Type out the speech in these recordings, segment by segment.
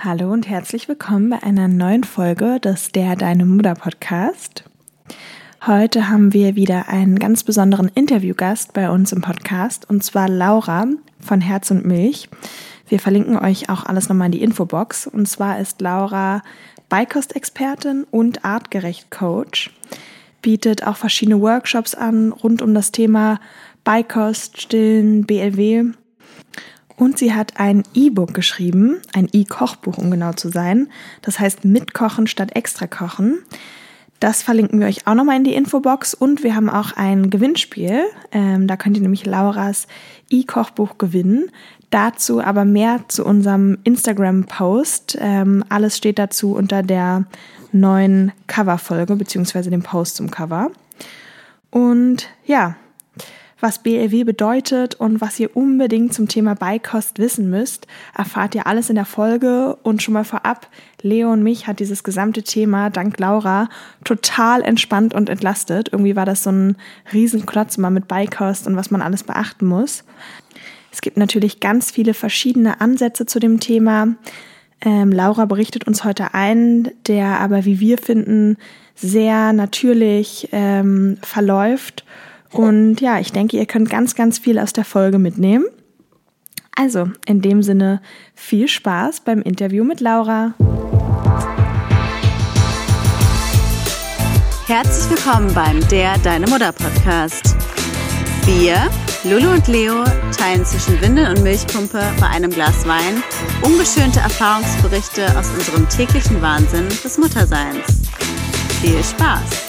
Hallo und herzlich willkommen bei einer neuen Folge des Der Deine Mutter Podcast. Heute haben wir wieder einen ganz besonderen Interviewgast bei uns im Podcast und zwar Laura von Herz und Milch. Wir verlinken euch auch alles nochmal in die Infobox und zwar ist Laura Beikostexpertin und artgerecht Coach, bietet auch verschiedene Workshops an rund um das Thema Beikost, Stillen, BLW und sie hat ein E-Book geschrieben, ein E-Kochbuch, um genau zu sein. Das heißt Mitkochen statt extra kochen. Das verlinken wir euch auch nochmal in die Infobox und wir haben auch ein Gewinnspiel. Ähm, da könnt ihr nämlich Lauras E-Kochbuch gewinnen. Dazu aber mehr zu unserem Instagram-Post. Ähm, alles steht dazu unter der neuen Cover-Folge beziehungsweise dem Post zum Cover. Und ja, was BLW bedeutet und was ihr unbedingt zum Thema Beikost wissen müsst, erfahrt ihr alles in der Folge und schon mal vorab, Leo und mich hat dieses gesamte Thema dank Laura total entspannt und entlastet. Irgendwie war das so ein Riesenklotz mal mit Beikost und was man alles beachten muss. Es gibt natürlich ganz viele verschiedene Ansätze zu dem Thema. Ähm, Laura berichtet uns heute ein, der aber, wie wir finden, sehr natürlich ähm, verläuft und ja, ich denke, ihr könnt ganz, ganz viel aus der Folge mitnehmen. Also, in dem Sinne, viel Spaß beim Interview mit Laura. Herzlich willkommen beim Der Deine Mutter Podcast. Wir, Lulu und Leo, teilen zwischen Windel und Milchpumpe bei einem Glas Wein ungeschönte Erfahrungsberichte aus unserem täglichen Wahnsinn des Mutterseins. Viel Spaß!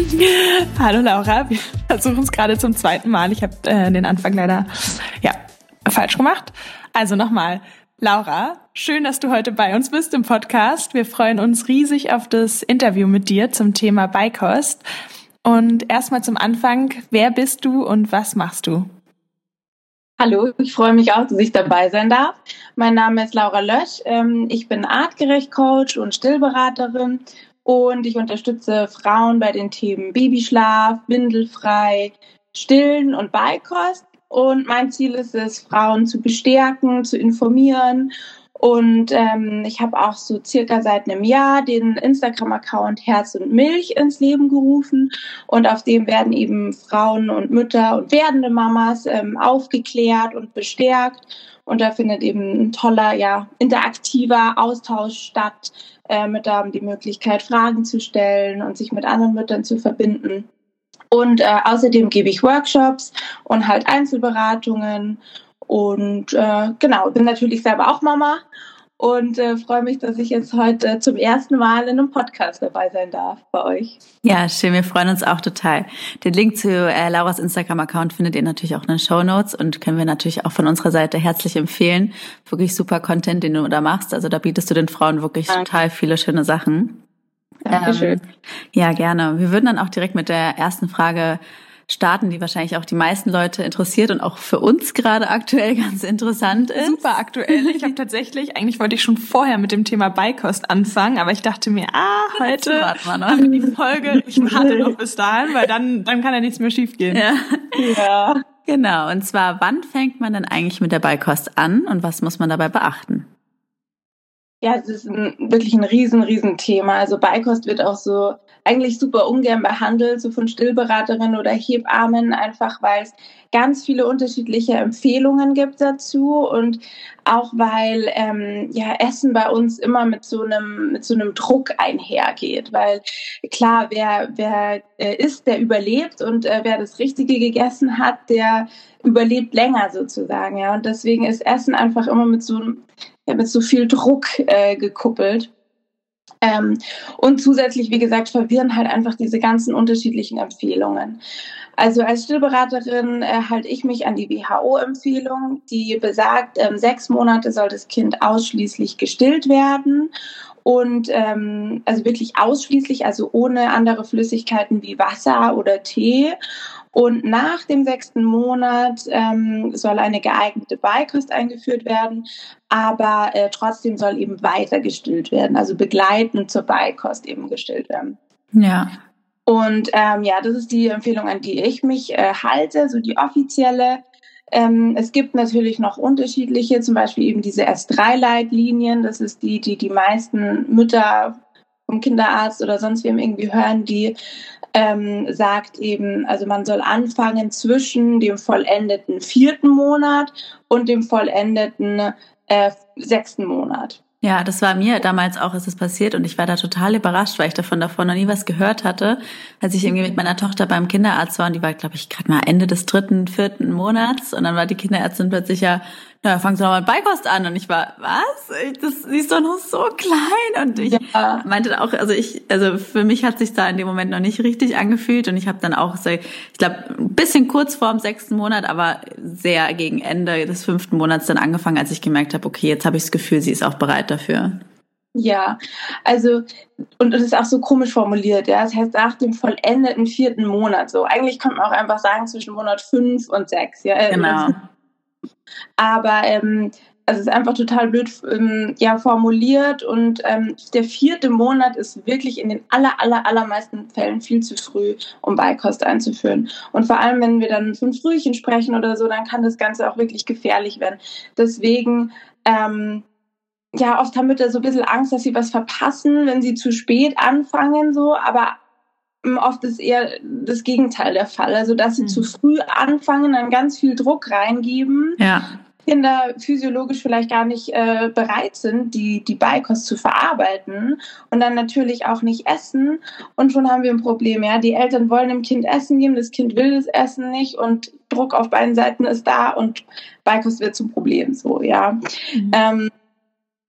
Hallo Laura, wir versuchen es gerade zum zweiten Mal. Ich habe äh, den Anfang leider ja falsch gemacht. Also nochmal, Laura, schön, dass du heute bei uns bist im Podcast. Wir freuen uns riesig auf das Interview mit dir zum Thema Beikost. Und erstmal zum Anfang, wer bist du und was machst du? Hallo, ich freue mich auch, dass ich dabei sein darf. Mein Name ist Laura Lösch. Ähm, ich bin artgerecht Coach und Stillberaterin und ich unterstütze Frauen bei den Themen Babyschlaf, Windelfrei, Stillen und Beikost. Und mein Ziel ist es, Frauen zu bestärken, zu informieren. Und ähm, ich habe auch so circa seit einem Jahr den Instagram-Account Herz und Milch ins Leben gerufen. Und auf dem werden eben Frauen und Mütter und werdende Mamas ähm, aufgeklärt und bestärkt. Und da findet eben ein toller, ja, interaktiver Austausch statt. Äh, Mütter haben die Möglichkeit, Fragen zu stellen und sich mit anderen Müttern zu verbinden. Und äh, außerdem gebe ich Workshops und halt Einzelberatungen. Und äh, genau, bin natürlich selber auch Mama und äh, freue mich, dass ich jetzt heute zum ersten Mal in einem Podcast dabei sein darf bei euch. Ja, schön, wir freuen uns auch total. Den Link zu äh, Lauras Instagram-Account findet ihr natürlich auch in den Show Notes und können wir natürlich auch von unserer Seite herzlich empfehlen. Wirklich super Content, den du da machst. Also da bietest du den Frauen wirklich Danke. total viele schöne Sachen. Dankeschön. Ähm, ja, gerne. Wir würden dann auch direkt mit der ersten Frage starten, die wahrscheinlich auch die meisten Leute interessiert und auch für uns gerade aktuell ganz interessant ist. Super aktuell. Ich habe tatsächlich, eigentlich wollte ich schon vorher mit dem Thema Beikost anfangen, aber ich dachte mir, ah, heute machen wir die Folge, ich warte noch bis dahin, weil dann, dann kann ja nichts mehr schiefgehen. Ja. ja. Genau. Und zwar, wann fängt man denn eigentlich mit der Beikost an und was muss man dabei beachten? Ja, es ist ein, wirklich ein riesen, riesen Thema. Also Beikost wird auch so eigentlich super ungern behandelt, so von Stillberaterinnen oder Hebammen, einfach weil es ganz viele unterschiedliche Empfehlungen gibt dazu und auch weil ähm, ja Essen bei uns immer mit so einem mit so einem Druck einhergeht, weil klar wer wer äh, isst, der überlebt und äh, wer das Richtige gegessen hat, der überlebt länger sozusagen, ja und deswegen ist Essen einfach immer mit so ja, mit so viel Druck äh, gekuppelt. Ähm, und zusätzlich, wie gesagt, verwirren halt einfach diese ganzen unterschiedlichen Empfehlungen. Also als Stillberaterin äh, halte ich mich an die WHO-Empfehlung, die besagt, ähm, sechs Monate soll das Kind ausschließlich gestillt werden und ähm, also wirklich ausschließlich, also ohne andere Flüssigkeiten wie Wasser oder Tee. Und nach dem sechsten Monat ähm, soll eine geeignete Beikost eingeführt werden, aber äh, trotzdem soll eben weiter gestillt werden, also begleitend zur Beikost eben gestillt werden. Ja. Und ähm, ja, das ist die Empfehlung, an die ich mich äh, halte, so die offizielle. Ähm, es gibt natürlich noch unterschiedliche, zum Beispiel eben diese S3-Leitlinien. Das ist die, die die meisten Mütter vom Kinderarzt oder sonst wem irgendwie hören, die ähm, sagt eben, also man soll anfangen zwischen dem vollendeten vierten Monat und dem vollendeten äh, sechsten Monat. Ja, das war mir damals auch, ist es passiert und ich war da total überrascht, weil ich davon davor noch nie was gehört hatte, als ich irgendwie mit meiner Tochter beim Kinderarzt war und die war, glaube ich, gerade mal Ende des dritten, vierten Monats und dann war die Kinderärztin plötzlich ja, na, fangen Sie doch mal mit Beikost an. Und ich war, was? Das, sie ist doch noch so klein. Und ich ja. meinte auch, also ich, also für mich hat sich da in dem Moment noch nicht richtig angefühlt. Und ich habe dann auch, so, ich glaube, ein bisschen kurz vor dem sechsten Monat, aber sehr gegen Ende des fünften Monats dann angefangen, als ich gemerkt habe, okay, jetzt habe ich das Gefühl, sie ist auch bereit dafür. Ja, also und es ist auch so komisch formuliert, ja. Das heißt nach dem vollendeten vierten Monat. So eigentlich kann man auch einfach sagen zwischen Monat fünf und sechs, ja. Genau. Aber ähm, also es ist einfach total blöd ähm, ja, formuliert und ähm, der vierte Monat ist wirklich in den aller, aller, allermeisten Fällen viel zu früh, um Beikost einzuführen. Und vor allem, wenn wir dann von Frühchen sprechen oder so, dann kann das Ganze auch wirklich gefährlich werden. Deswegen, ähm, ja, oft haben Mütter so ein bisschen Angst, dass sie was verpassen, wenn sie zu spät anfangen, so, aber oft ist eher das Gegenteil der Fall. Also, dass sie mhm. zu früh anfangen, dann ganz viel Druck reingeben. Ja. Kinder physiologisch vielleicht gar nicht äh, bereit sind, die, die Beikost zu verarbeiten und dann natürlich auch nicht essen. Und schon haben wir ein Problem. Ja? Die Eltern wollen dem Kind Essen geben, das Kind will das Essen nicht und Druck auf beiden Seiten ist da und Beikost wird zum Problem. So, ja. Mhm. Ähm,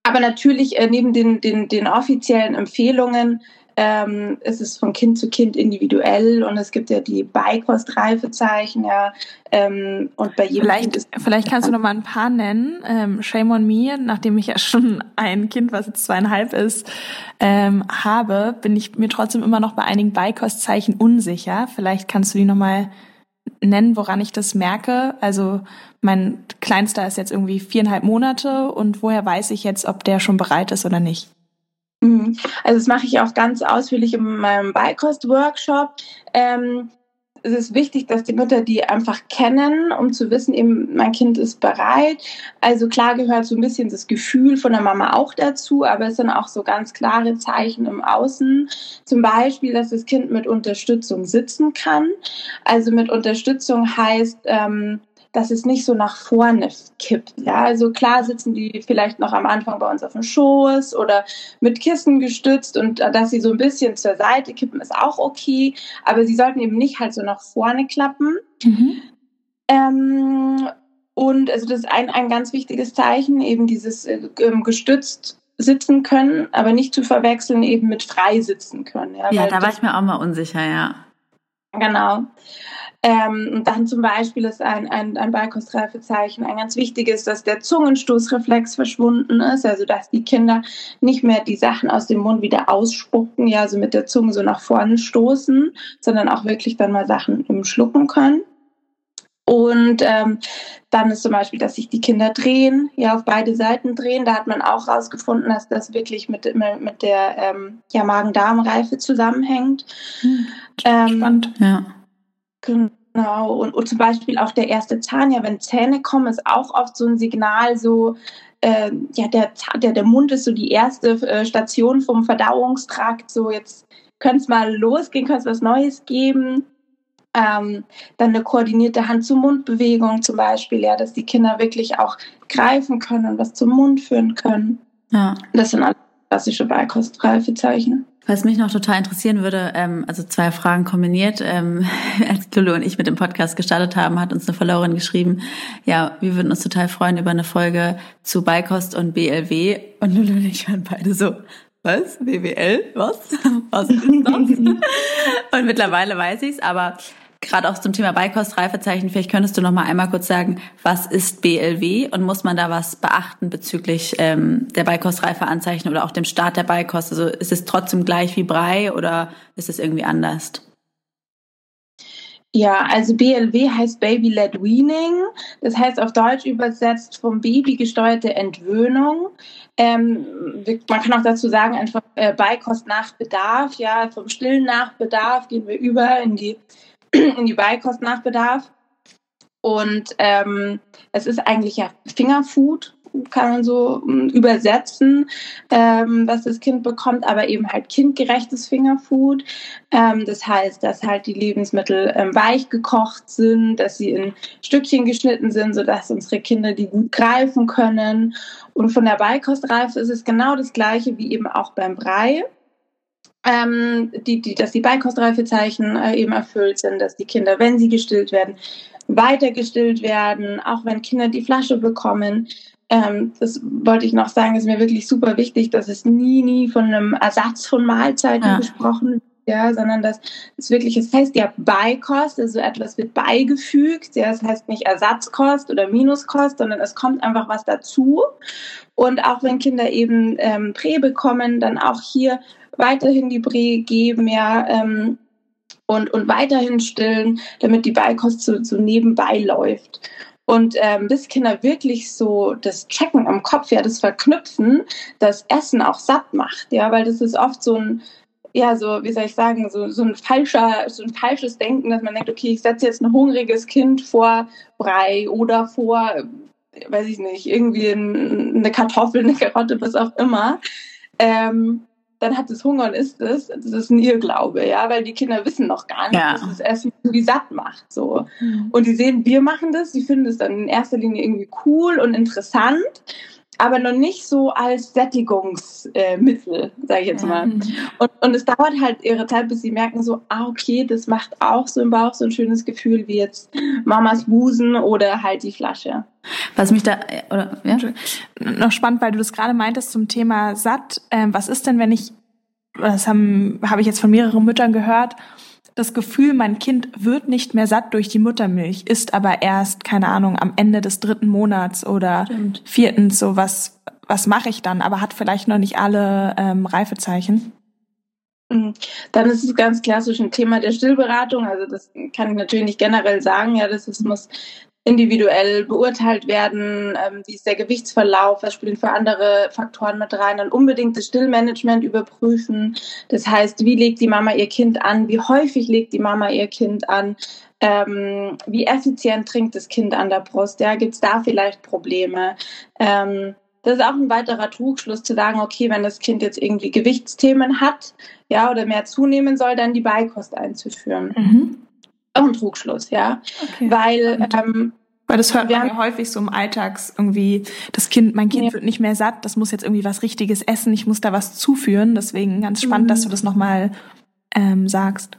aber natürlich äh, neben den, den, den offiziellen Empfehlungen ähm, ist es von Kind zu Kind individuell und es gibt ja die Beikostreifezeichen, ja. Ähm, und bei jedem vielleicht, kind vielleicht kannst du noch mal ein paar nennen. Ähm, Shame on me, nachdem ich ja schon ein Kind, was jetzt zweieinhalb ist, ähm, habe, bin ich mir trotzdem immer noch bei einigen Beikostzeichen unsicher. Vielleicht kannst du die noch mal nennen, woran ich das merke. Also mein Kleinster ist jetzt irgendwie viereinhalb Monate und woher weiß ich jetzt, ob der schon bereit ist oder nicht? Mhm. Also das mache ich auch ganz ausführlich in meinem Beikost-Workshop. Ähm, es ist wichtig, dass die Mütter die einfach kennen, um zu wissen, eben mein Kind ist bereit. Also klar gehört so ein bisschen das Gefühl von der Mama auch dazu, aber es sind auch so ganz klare Zeichen im Außen. Zum Beispiel, dass das Kind mit Unterstützung sitzen kann. Also mit Unterstützung heißt, ähm, dass es nicht so nach vorne kippt. Ja, also klar sitzen die vielleicht noch am Anfang bei uns auf dem Schoß oder mit Kissen gestützt und äh, dass sie so ein bisschen zur Seite kippen, ist auch okay. Aber sie sollten eben nicht halt so nach vorne klappen. Mhm. Ähm, und also das ist ein, ein ganz wichtiges Zeichen, eben dieses äh, ähm, gestützt sitzen können, aber nicht zu verwechseln eben mit frei sitzen können. Ja, ja da war ich mir auch mal unsicher, ja. Genau. Ähm, und dann zum Beispiel ist ein, ein, ein Beikostreifezeichen ein ganz wichtiges, dass der Zungenstoßreflex verschwunden ist, also dass die Kinder nicht mehr die Sachen aus dem Mund wieder ausspucken, ja, also mit der Zunge so nach vorne stoßen, sondern auch wirklich dann mal Sachen im Schlucken können. Und ähm, dann ist zum Beispiel, dass sich die Kinder drehen, ja, auf beide Seiten drehen. Da hat man auch herausgefunden, dass das wirklich mit, mit der ähm, ja, Magen-Darm-Reife zusammenhängt. Hm, ähm, spannend, ja. Genau. Und, und zum Beispiel auch der erste Zahn, ja, wenn Zähne kommen, ist auch oft so ein Signal, so, äh, ja, der, der, der Mund ist so die erste äh, Station vom Verdauungstrakt, so jetzt könnte es mal losgehen, könnte es was Neues geben. Ähm, dann eine koordinierte Hand-zu-Mund-Bewegung zum Beispiel, ja, dass die Kinder wirklich auch greifen können und was zum Mund führen können. Ja. Das sind alles klassische Beikostreifezeichen. Was mich noch total interessieren würde, ähm, also zwei Fragen kombiniert. Ähm, als Lulu und ich mit dem Podcast gestartet haben, hat uns eine Followerin geschrieben, ja, wir würden uns total freuen über eine Folge zu Beikost und BLW. Und Lulu und ich waren beide so, was? BWL? Was? Was ist das? und mittlerweile weiß ich's, aber gerade auch zum Thema Beikostreifezeichen, vielleicht könntest du noch mal einmal kurz sagen, was ist BLW und muss man da was beachten bezüglich ähm, der Beikostreifeanzeichen oder auch dem Start der Beikost? Also ist es trotzdem gleich wie Brei oder ist es irgendwie anders? Ja, also BLW heißt Baby-led Weaning. Das heißt auf Deutsch übersetzt vom Baby gesteuerte Entwöhnung. Ähm, man kann auch dazu sagen, einfach äh, Beikost nach Bedarf. Ja, vom Stillen nach Bedarf gehen wir über in die, in die Beikost nach Bedarf. Und ähm, es ist eigentlich ja Fingerfood, kann man so hm, übersetzen, ähm, was das Kind bekommt, aber eben halt kindgerechtes Fingerfood. Ähm, das heißt, dass halt die Lebensmittel ähm, weich gekocht sind, dass sie in Stückchen geschnitten sind, sodass unsere Kinder die gut greifen können. Und von der Beikostreife ist es genau das gleiche wie eben auch beim Brei. Ähm, die, die, dass die Beikostreifezeichen äh, eben erfüllt sind, dass die Kinder, wenn sie gestillt werden, weiter gestillt werden, auch wenn Kinder die Flasche bekommen, ähm, das wollte ich noch sagen, ist mir wirklich super wichtig, dass es nie, nie von einem Ersatz von Mahlzeiten ja. gesprochen wird. Ja, sondern dass es wirklich, es heißt ja Beikost, also etwas wird beigefügt, ja, das heißt nicht Ersatzkost oder Minuskost, sondern es kommt einfach was dazu. Und auch wenn Kinder eben ähm, Prä bekommen, dann auch hier weiterhin die Prä geben, ja, ähm, und, und weiterhin stillen, damit die Beikost so, so nebenbei läuft. Und ähm, bis Kinder wirklich so das Checken im Kopf, ja, das Verknüpfen, das Essen auch satt macht, ja, weil das ist oft so ein, ja, so, wie soll ich sagen, so, so ein falscher, so ein falsches Denken, dass man denkt, okay, ich setze jetzt ein hungriges Kind vor Brei oder vor, weiß ich nicht, irgendwie eine Kartoffel, eine Karotte, was auch immer. Ähm, dann hat es Hunger und isst es. Das ist ein Irrglaube, ja, weil die Kinder wissen noch gar nicht, ja. dass das Essen irgendwie satt macht. So. Mhm. Und die sehen, wir machen das, die finden es dann in erster Linie irgendwie cool und interessant aber noch nicht so als Sättigungsmittel, äh, sage ich jetzt mal. Und, und es dauert halt ihre Zeit, bis sie merken so, ah, okay, das macht auch so im Bauch so ein schönes Gefühl wie jetzt Mamas Busen oder halt die Flasche. Was mich da, oder, ja? Noch spannend, weil du das gerade meintest zum Thema satt. Ähm, was ist denn, wenn ich, das haben, habe ich jetzt von mehreren Müttern gehört, das Gefühl, mein Kind wird nicht mehr satt durch die Muttermilch, ist aber erst, keine Ahnung, am Ende des dritten Monats oder Stimmt. vierten, so was, was mache ich dann, aber hat vielleicht noch nicht alle ähm, Reifezeichen. Mhm. Dann ist es ganz klassisch ein Thema der Stillberatung. Also das kann ich natürlich nicht generell sagen. Ja, das ist, muss individuell beurteilt werden, ähm, wie ist der Gewichtsverlauf, was spielen für andere Faktoren mit rein, dann unbedingt das Stillmanagement überprüfen. Das heißt, wie legt die Mama ihr Kind an, wie häufig legt die Mama ihr Kind an, ähm, wie effizient trinkt das Kind an der Brust, ja, gibt es da vielleicht Probleme? Ähm, das ist auch ein weiterer Trugschluss zu sagen, okay, wenn das Kind jetzt irgendwie Gewichtsthemen hat, ja, oder mehr zunehmen soll, dann die Beikost einzuführen. Mhm auch ein Trugschluss, ja. Okay. Weil, ähm, weil das hört man ja häufig so im Alltags irgendwie, das Kind, mein Kind ja. wird nicht mehr satt, das muss jetzt irgendwie was Richtiges essen, ich muss da was zuführen. Deswegen ganz spannend, mhm. dass du das nochmal ähm, sagst.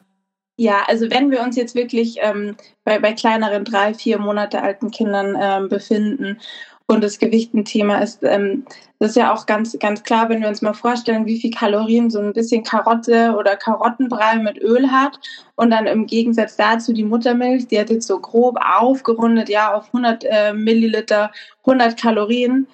Ja, also wenn wir uns jetzt wirklich ähm, bei, bei kleineren drei, vier Monate alten Kindern ähm, befinden und das Gewicht ein Thema ist. Ähm, das ist ja auch ganz, ganz klar, wenn wir uns mal vorstellen, wie viel Kalorien so ein bisschen Karotte oder Karottenbrei mit Öl hat und dann im Gegensatz dazu die Muttermilch, die hat jetzt so grob aufgerundet, ja, auf 100 äh, Milliliter, 100 Kalorien.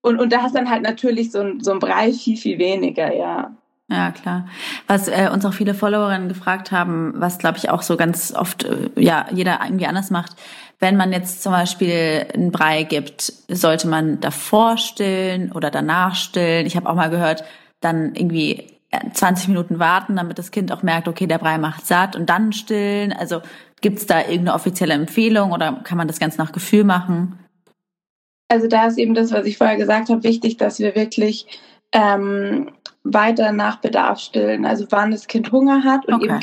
Und, und da hast dann halt natürlich so ein, so ein Brei viel, viel weniger, ja. Ja, klar. Was äh, uns auch viele Followerinnen gefragt haben, was glaube ich auch so ganz oft, äh, ja, jeder irgendwie anders macht. Wenn man jetzt zum Beispiel einen Brei gibt, sollte man davor stillen oder danach stillen? Ich habe auch mal gehört, dann irgendwie 20 äh, Minuten warten, damit das Kind auch merkt, okay, der Brei macht satt und dann stillen. Also gibt's da irgendeine offizielle Empfehlung oder kann man das ganz nach Gefühl machen? Also da ist eben das, was ich vorher gesagt habe, wichtig, dass wir wirklich ähm, weiter nach Bedarf stillen. Also wann das Kind Hunger hat und okay. eben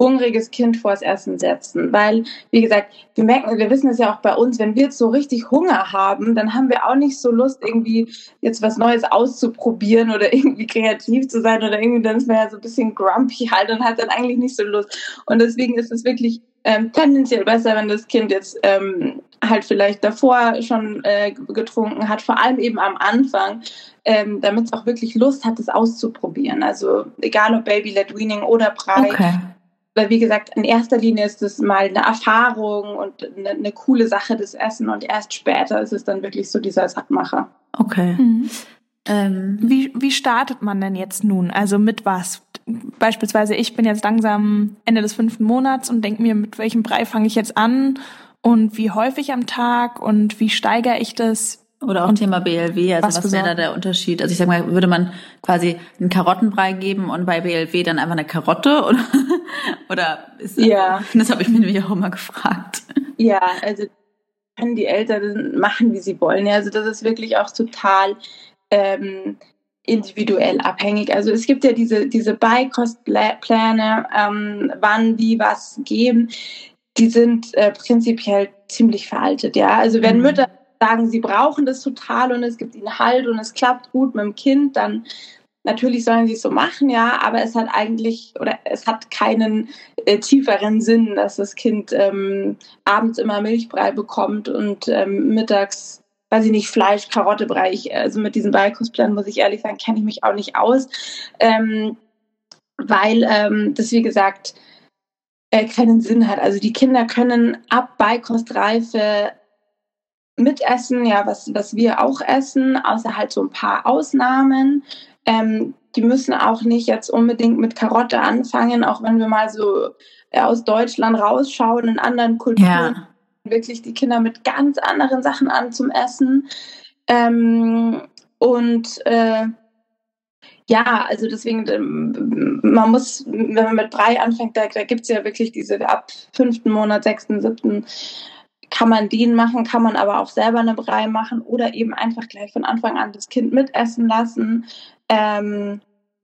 hungriges Kind vors Essen setzen. Weil, wie gesagt, wir merken, wir wissen es ja auch bei uns, wenn wir jetzt so richtig Hunger haben, dann haben wir auch nicht so Lust, irgendwie jetzt was Neues auszuprobieren oder irgendwie kreativ zu sein oder irgendwie, dann ist man ja so ein bisschen grumpy halt und hat dann eigentlich nicht so Lust. Und deswegen ist es wirklich ähm, tendenziell besser, wenn das Kind jetzt ähm, halt vielleicht davor schon äh, getrunken hat, vor allem eben am Anfang, ähm, damit es auch wirklich Lust hat, es auszuprobieren. Also egal ob Baby-led Weaning oder Brei. Okay. Weil wie gesagt, in erster Linie ist es mal eine Erfahrung und eine, eine, coole Sache, das Essen und erst später ist es dann wirklich so dieser Sattmacher. Okay. Mhm. Ähm, wie, wie startet man denn jetzt nun? Also mit was? Beispielsweise, ich bin jetzt langsam Ende des fünften Monats und denke mir, mit welchem Brei fange ich jetzt an und wie häufig am Tag und wie steigere ich das? Oder auch und Thema BLW, also was, was wäre da der Unterschied? Also ich sag mal, würde man quasi einen Karottenbrei geben und bei BLW dann einfach eine Karotte oder oder ist das, ja. das habe ich mir nämlich auch immer gefragt. Ja, also können die Eltern machen, wie sie wollen. Also das ist wirklich auch total ähm, individuell abhängig. Also es gibt ja diese, diese Beikostpläne, ähm, wann die was geben, die sind äh, prinzipiell ziemlich veraltet. Ja, also wenn mhm. Mütter sagen, sie brauchen das total und es gibt ihnen Halt und es klappt gut mit dem Kind, dann natürlich sollen sie es so machen, ja, aber es hat eigentlich oder es hat keinen äh, tieferen Sinn, dass das Kind ähm, abends immer Milchbrei bekommt und ähm, mittags weiß ich nicht, Fleisch, Karottebrei. Ich, also mit diesem Beikostplan muss ich ehrlich sagen, kenne ich mich auch nicht aus, ähm, weil ähm, das, wie gesagt, äh, keinen Sinn hat. Also die Kinder können ab Beikostreife mitessen, ja, was, was wir auch essen, außer halt so ein paar Ausnahmen. Ähm, die müssen auch nicht jetzt unbedingt mit Karotte anfangen, auch wenn wir mal so äh, aus Deutschland rausschauen in anderen Kulturen. Ja. Wirklich die Kinder mit ganz anderen Sachen an zum Essen. Ähm, und äh, ja, also deswegen, ähm, man muss, wenn man mit Brei anfängt, da, da gibt es ja wirklich diese ab fünften Monat, sechsten, siebten, kann man den machen, kann man aber auch selber eine Brei machen oder eben einfach gleich von Anfang an das Kind mitessen lassen. Ähm,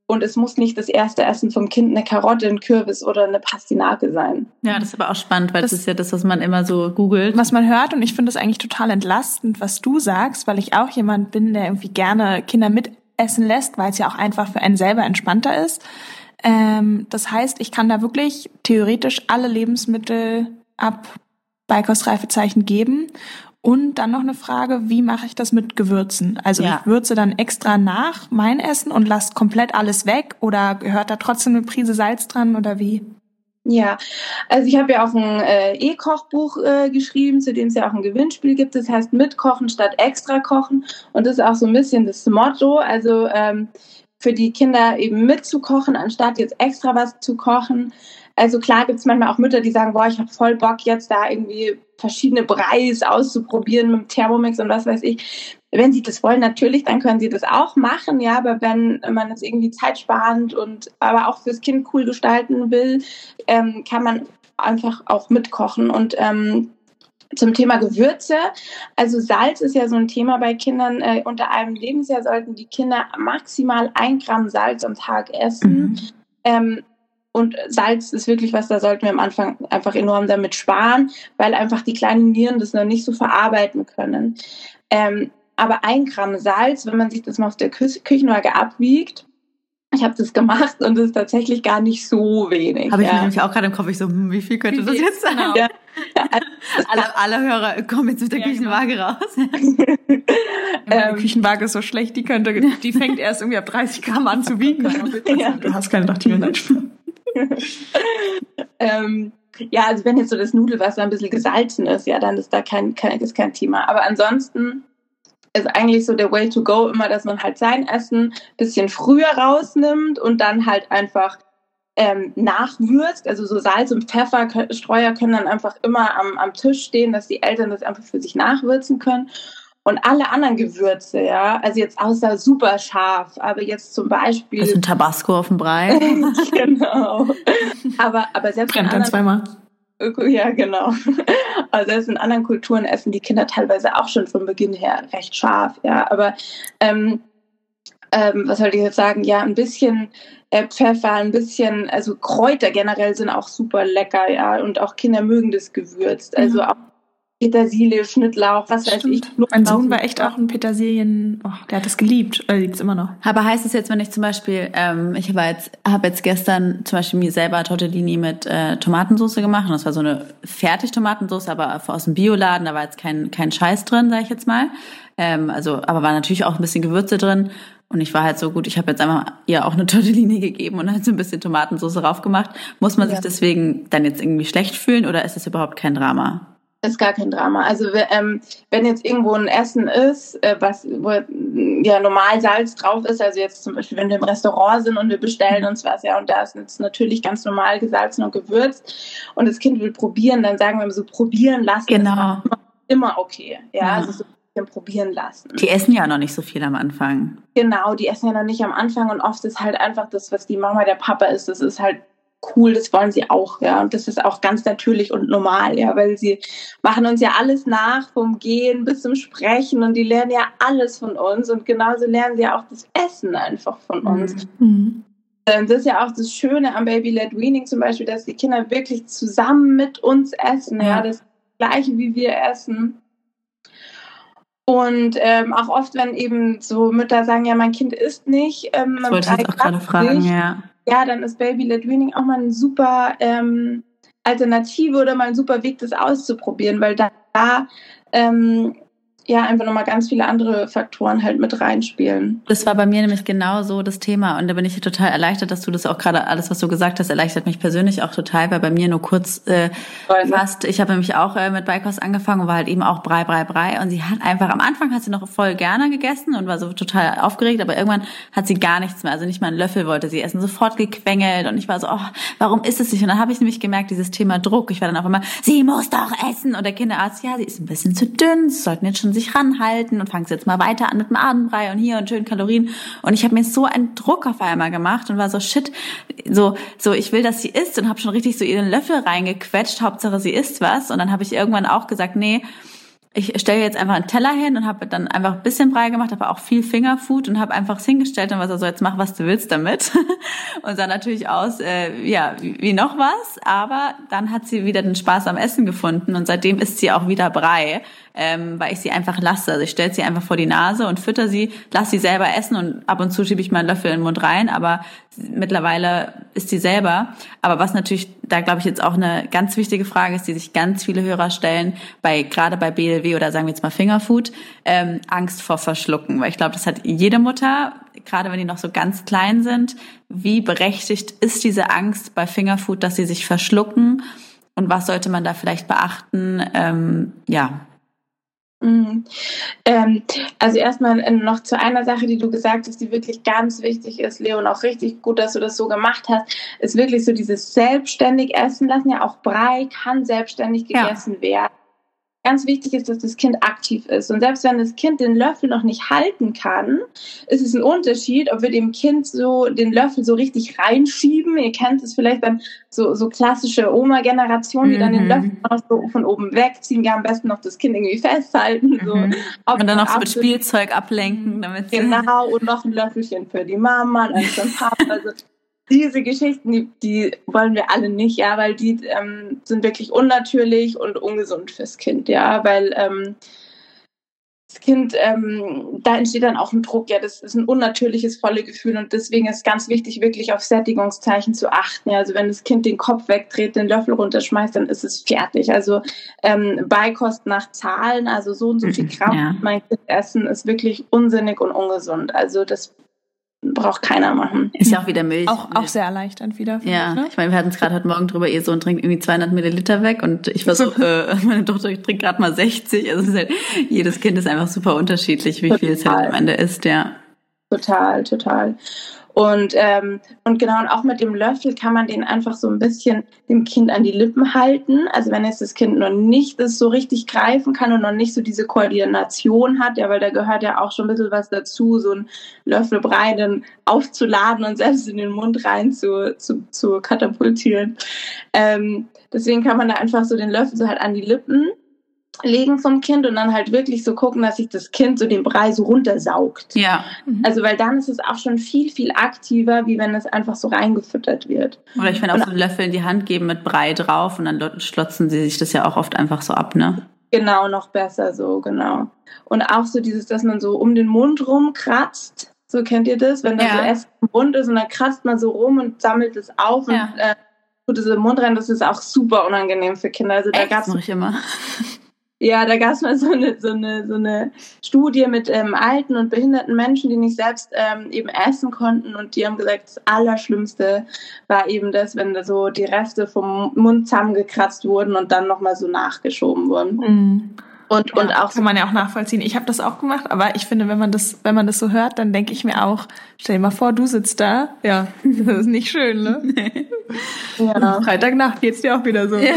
und es muss nicht das erste Essen vom Kind eine Karotte, ein Kürbis oder eine Pastinake sein. Ja, das ist aber auch spannend, weil das, das ist ja das, was man immer so googelt. Was man hört und ich finde das eigentlich total entlastend, was du sagst, weil ich auch jemand bin, der irgendwie gerne Kinder mitessen lässt, weil es ja auch einfach für einen selber entspannter ist. Ähm, das heißt, ich kann da wirklich theoretisch alle Lebensmittel ab Beikostreifezeichen geben und dann noch eine Frage, wie mache ich das mit Gewürzen? Also ja. ich würze dann extra nach mein Essen und lasse komplett alles weg oder gehört da trotzdem eine Prise Salz dran oder wie? Ja, also ich habe ja auch ein äh, E-Kochbuch äh, geschrieben, zu dem es ja auch ein Gewinnspiel gibt. Das heißt mitkochen statt extra kochen. Und das ist auch so ein bisschen das Motto. Also ähm, für die Kinder eben mitzukochen, anstatt jetzt extra was zu kochen. Also klar gibt es manchmal auch Mütter, die sagen, boah, ich habe voll Bock jetzt da irgendwie verschiedene Breis auszuprobieren mit Thermomix und was weiß ich. Wenn Sie das wollen, natürlich, dann können Sie das auch machen, ja, aber wenn man es irgendwie zeitsparend und aber auch fürs Kind cool gestalten will, ähm, kann man einfach auch mitkochen und ähm, zum Thema Gewürze. Also Salz ist ja so ein Thema bei Kindern. Äh, unter einem Lebensjahr sollten die Kinder maximal ein Gramm Salz am Tag essen. Mhm. Ähm, und Salz ist wirklich was, da sollten wir am Anfang einfach enorm damit sparen, weil einfach die kleinen Nieren das noch nicht so verarbeiten können. Ähm, aber ein Gramm Salz, wenn man sich das mal auf der Kü Küchenwaage abwiegt, ich habe das gemacht und es ist tatsächlich gar nicht so wenig. Habe ich ja. nämlich auch gerade im Kopf, ich so, hm, wie viel könnte das jetzt sein? Genau. Ja. alle, alle Hörer kommen jetzt mit der ja, Küchenwaage genau. raus. ähm, die Küchenwaage ist so schlecht, die könnte, die fängt erst irgendwie ab 30 Gramm an zu wiegen. ja. Du hast keine Dachtierung. ähm, ja, also wenn jetzt so das Nudelwasser ein bisschen gesalzen ist, ja, dann ist da kein, kein, ist kein Thema. Aber ansonsten ist eigentlich so der Way to go immer, dass man halt sein Essen ein bisschen früher rausnimmt und dann halt einfach ähm, nachwürzt. Also so Salz und Pfefferstreuer können dann einfach immer am, am Tisch stehen, dass die Eltern das einfach für sich nachwürzen können. Und alle anderen Gewürze, ja, also jetzt außer super scharf, aber jetzt zum Beispiel. Das ist ein Tabasco auf dem Brei. genau. Aber, aber selbst Brennt dann zweimal. Ja, genau. Also selbst in anderen Kulturen essen die Kinder teilweise auch schon von Beginn her recht scharf, ja. Aber ähm, ähm, was soll ich jetzt sagen? Ja, ein bisschen äh, Pfeffer, ein bisschen, also Kräuter generell sind auch super lecker, ja. Und auch Kinder mögen das gewürzt. Also mhm. auch Petersilie, Schnittlauch, was Stimmt. weiß ich. Mein Sohn war echt auch ein Petersilien, oh, der hat das geliebt, er liebt es immer noch. Aber heißt es jetzt, wenn ich zum Beispiel, ähm, ich habe jetzt, hab jetzt gestern zum Beispiel mir selber Tortellini mit äh, Tomatensauce gemacht und das war so eine Fertig-Tomatensauce, aber aus dem Bioladen, da war jetzt kein, kein Scheiß drin, sage ich jetzt mal. Ähm, also, aber war natürlich auch ein bisschen Gewürze drin und ich war halt so gut, ich habe jetzt einfach ihr auch eine Tortellini gegeben und halt so ein bisschen Tomatensauce raufgemacht. Muss man ja. sich deswegen dann jetzt irgendwie schlecht fühlen oder ist das überhaupt kein Drama? Ist gar kein Drama. Also ähm, wenn jetzt irgendwo ein Essen ist, äh, was wo ja normal Salz drauf ist, also jetzt zum Beispiel, wenn wir im Restaurant sind und wir bestellen uns was, ja, und da ist jetzt natürlich ganz normal gesalzen und gewürzt und das Kind will probieren, dann sagen wir immer so, probieren lassen. Genau. Immer, immer, okay. Ja, ja. also so ein bisschen probieren lassen. Die essen ja noch nicht so viel am Anfang. Genau, die essen ja noch nicht am Anfang und oft ist halt einfach das, was die Mama, der Papa ist, das ist halt cool, das wollen sie auch, ja. Und das ist auch ganz natürlich und normal, ja, weil sie machen uns ja alles nach, vom Gehen bis zum Sprechen und die lernen ja alles von uns und genauso lernen sie ja auch das Essen einfach von uns. Mhm. Das ist ja auch das Schöne am Baby-led Weaning zum Beispiel, dass die Kinder wirklich zusammen mit uns essen, ja, das gleiche wie wir essen. Und ähm, auch oft, wenn eben so Mütter sagen, ja, mein Kind isst nicht. Ähm, das wollte ich jetzt auch gerade fragen, ja ja, dann ist Baby-led Weaning auch mal eine super ähm, Alternative oder mal ein super Weg, das auszuprobieren, weil da, da ähm, ja einfach nochmal ganz viele andere Faktoren halt mit reinspielen. Das war bei mir nämlich genau so das Thema und da bin ich total erleichtert, dass du das auch gerade alles, was du gesagt hast, erleichtert mich persönlich auch total, weil bei mir nur kurz äh, fast, ich habe nämlich auch äh, mit Beikos angefangen und war halt eben auch Brei, Brei, Brei und sie hat einfach, am Anfang hat sie noch voll gerne gegessen und war so total aufgeregt, aber irgendwann hat sie gar nichts mehr, also nicht mal einen Löffel wollte sie essen, sofort gequengelt und ich war so, oh, warum ist es nicht? Und dann habe ich nämlich gemerkt, dieses Thema Druck, ich war dann auch immer, sie muss doch essen und der Kinderarzt, ja, sie ist ein bisschen zu dünn, sie sollten jetzt schon sich ranhalten und fangst jetzt mal weiter an mit dem Abendbrei und hier und schön Kalorien. Und ich habe mir so einen Druck auf einmal gemacht und war so shit, so so ich will, dass sie isst und habe schon richtig so ihren Löffel reingequetscht. Hauptsache sie isst was. Und dann habe ich irgendwann auch gesagt, nee, ich stelle jetzt einfach einen Teller hin und habe dann einfach ein bisschen Brei gemacht, aber auch viel Fingerfood und habe einfach hingestellt und was also jetzt mach, was du willst damit. und sah natürlich aus, äh, ja, wie noch was, aber dann hat sie wieder den Spaß am Essen gefunden und seitdem isst sie auch wieder Brei ähm, weil ich sie einfach lasse. Also ich stelle sie einfach vor die Nase und fütter sie, lasse sie selber essen und ab und zu schiebe ich mal einen Löffel in den Mund rein, aber mittlerweile ist sie selber. Aber was natürlich, da glaube ich jetzt auch eine ganz wichtige Frage ist, die sich ganz viele Hörer stellen, bei gerade bei BLW oder sagen wir jetzt mal Fingerfood, ähm, Angst vor Verschlucken. Weil ich glaube, das hat jede Mutter, gerade wenn die noch so ganz klein sind. Wie berechtigt ist diese Angst bei Fingerfood, dass sie sich verschlucken? Und was sollte man da vielleicht beachten? Ähm, ja, Mhm. Ähm, also erstmal äh, noch zu einer Sache, die du gesagt hast, die wirklich ganz wichtig ist, Leon, auch richtig gut, dass du das so gemacht hast, ist wirklich so dieses selbstständig essen lassen. Ja, auch Brei kann selbstständig gegessen ja. werden ganz wichtig ist, dass das Kind aktiv ist. Und selbst wenn das Kind den Löffel noch nicht halten kann, ist es ein Unterschied, ob wir dem Kind so den Löffel so richtig reinschieben. Ihr kennt es vielleicht dann so, so klassische Oma-Generation, die mhm. dann den mhm. Löffel noch so von oben wegziehen, ja am besten noch das Kind irgendwie festhalten. So. Mhm. Und dann noch so mit Spielzeug ablenken. Damit genau, und noch ein Löffelchen für die Mama und für den Papa. Also diese Geschichten, die, die wollen wir alle nicht, ja, weil die ähm, sind wirklich unnatürlich und ungesund fürs Kind, ja, weil ähm, das Kind, ähm, da entsteht dann auch ein Druck, ja, das ist ein unnatürliches, volle Gefühl und deswegen ist ganz wichtig, wirklich auf Sättigungszeichen zu achten. Ja, also wenn das Kind den Kopf wegdreht, den Löffel runterschmeißt, dann ist es fertig. Also ähm, Beikost nach Zahlen, also so und so viel Gramm ja. mein Kind essen, ist wirklich unsinnig und ungesund. Also das braucht keiner machen. Ist ja auch wieder Milch. Auch, auch sehr erleichternd wieder. Ja, ne? ich meine, wir hatten es gerade heute Morgen drüber, ihr Sohn trinkt irgendwie 200 Milliliter weg und ich versuche, äh, meine Tochter trinkt gerade mal 60. Also halt, jedes Kind ist einfach super unterschiedlich, wie total. viel es halt am Ende ist, ja. Total, total. Und, ähm, und genau, und auch mit dem Löffel kann man den einfach so ein bisschen dem Kind an die Lippen halten. Also wenn jetzt das Kind noch nicht das so richtig greifen kann und noch nicht so diese Koordination hat, ja, weil da gehört ja auch schon ein bisschen was dazu, so ein Löffel Brei dann aufzuladen und selbst in den Mund rein zu, zu, zu katapultieren. Ähm, deswegen kann man da einfach so den Löffel so halt an die Lippen legen vom Kind und dann halt wirklich so gucken, dass sich das Kind so den Brei so runtersaugt. Ja. Mhm. Also weil dann ist es auch schon viel, viel aktiver, wie wenn es einfach so reingefüttert wird. Oder ich finde auch so einen Löffel in die Hand geben mit Brei drauf und dann schlotzen sie sich das ja auch oft einfach so ab, ne? Genau, noch besser so, genau. Und auch so dieses, dass man so um den Mund rum kratzt. So kennt ihr das? Wenn da ja. so Essen im Mund ist und dann kratzt man so rum und sammelt es auf ja. und äh, tut es im Mund rein. Das ist auch super unangenehm für Kinder. Also da mache ich immer. Ja, da gab es mal so eine, so, eine, so eine Studie mit ähm, alten und behinderten Menschen, die nicht selbst ähm, eben essen konnten. Und die haben gesagt, das Allerschlimmste war eben das, wenn da so die Reste vom Mund zusammengekratzt wurden und dann nochmal so nachgeschoben wurden. Mhm. Und, ja, und auch kann man ja auch nachvollziehen. Ich habe das auch gemacht, aber ich finde, wenn man das, wenn man das so hört, dann denke ich mir auch, stell dir mal vor, du sitzt da. Ja, das ist nicht schön, ne? Nee. Ja. Freitagnacht geht's dir auch wieder so. Ja.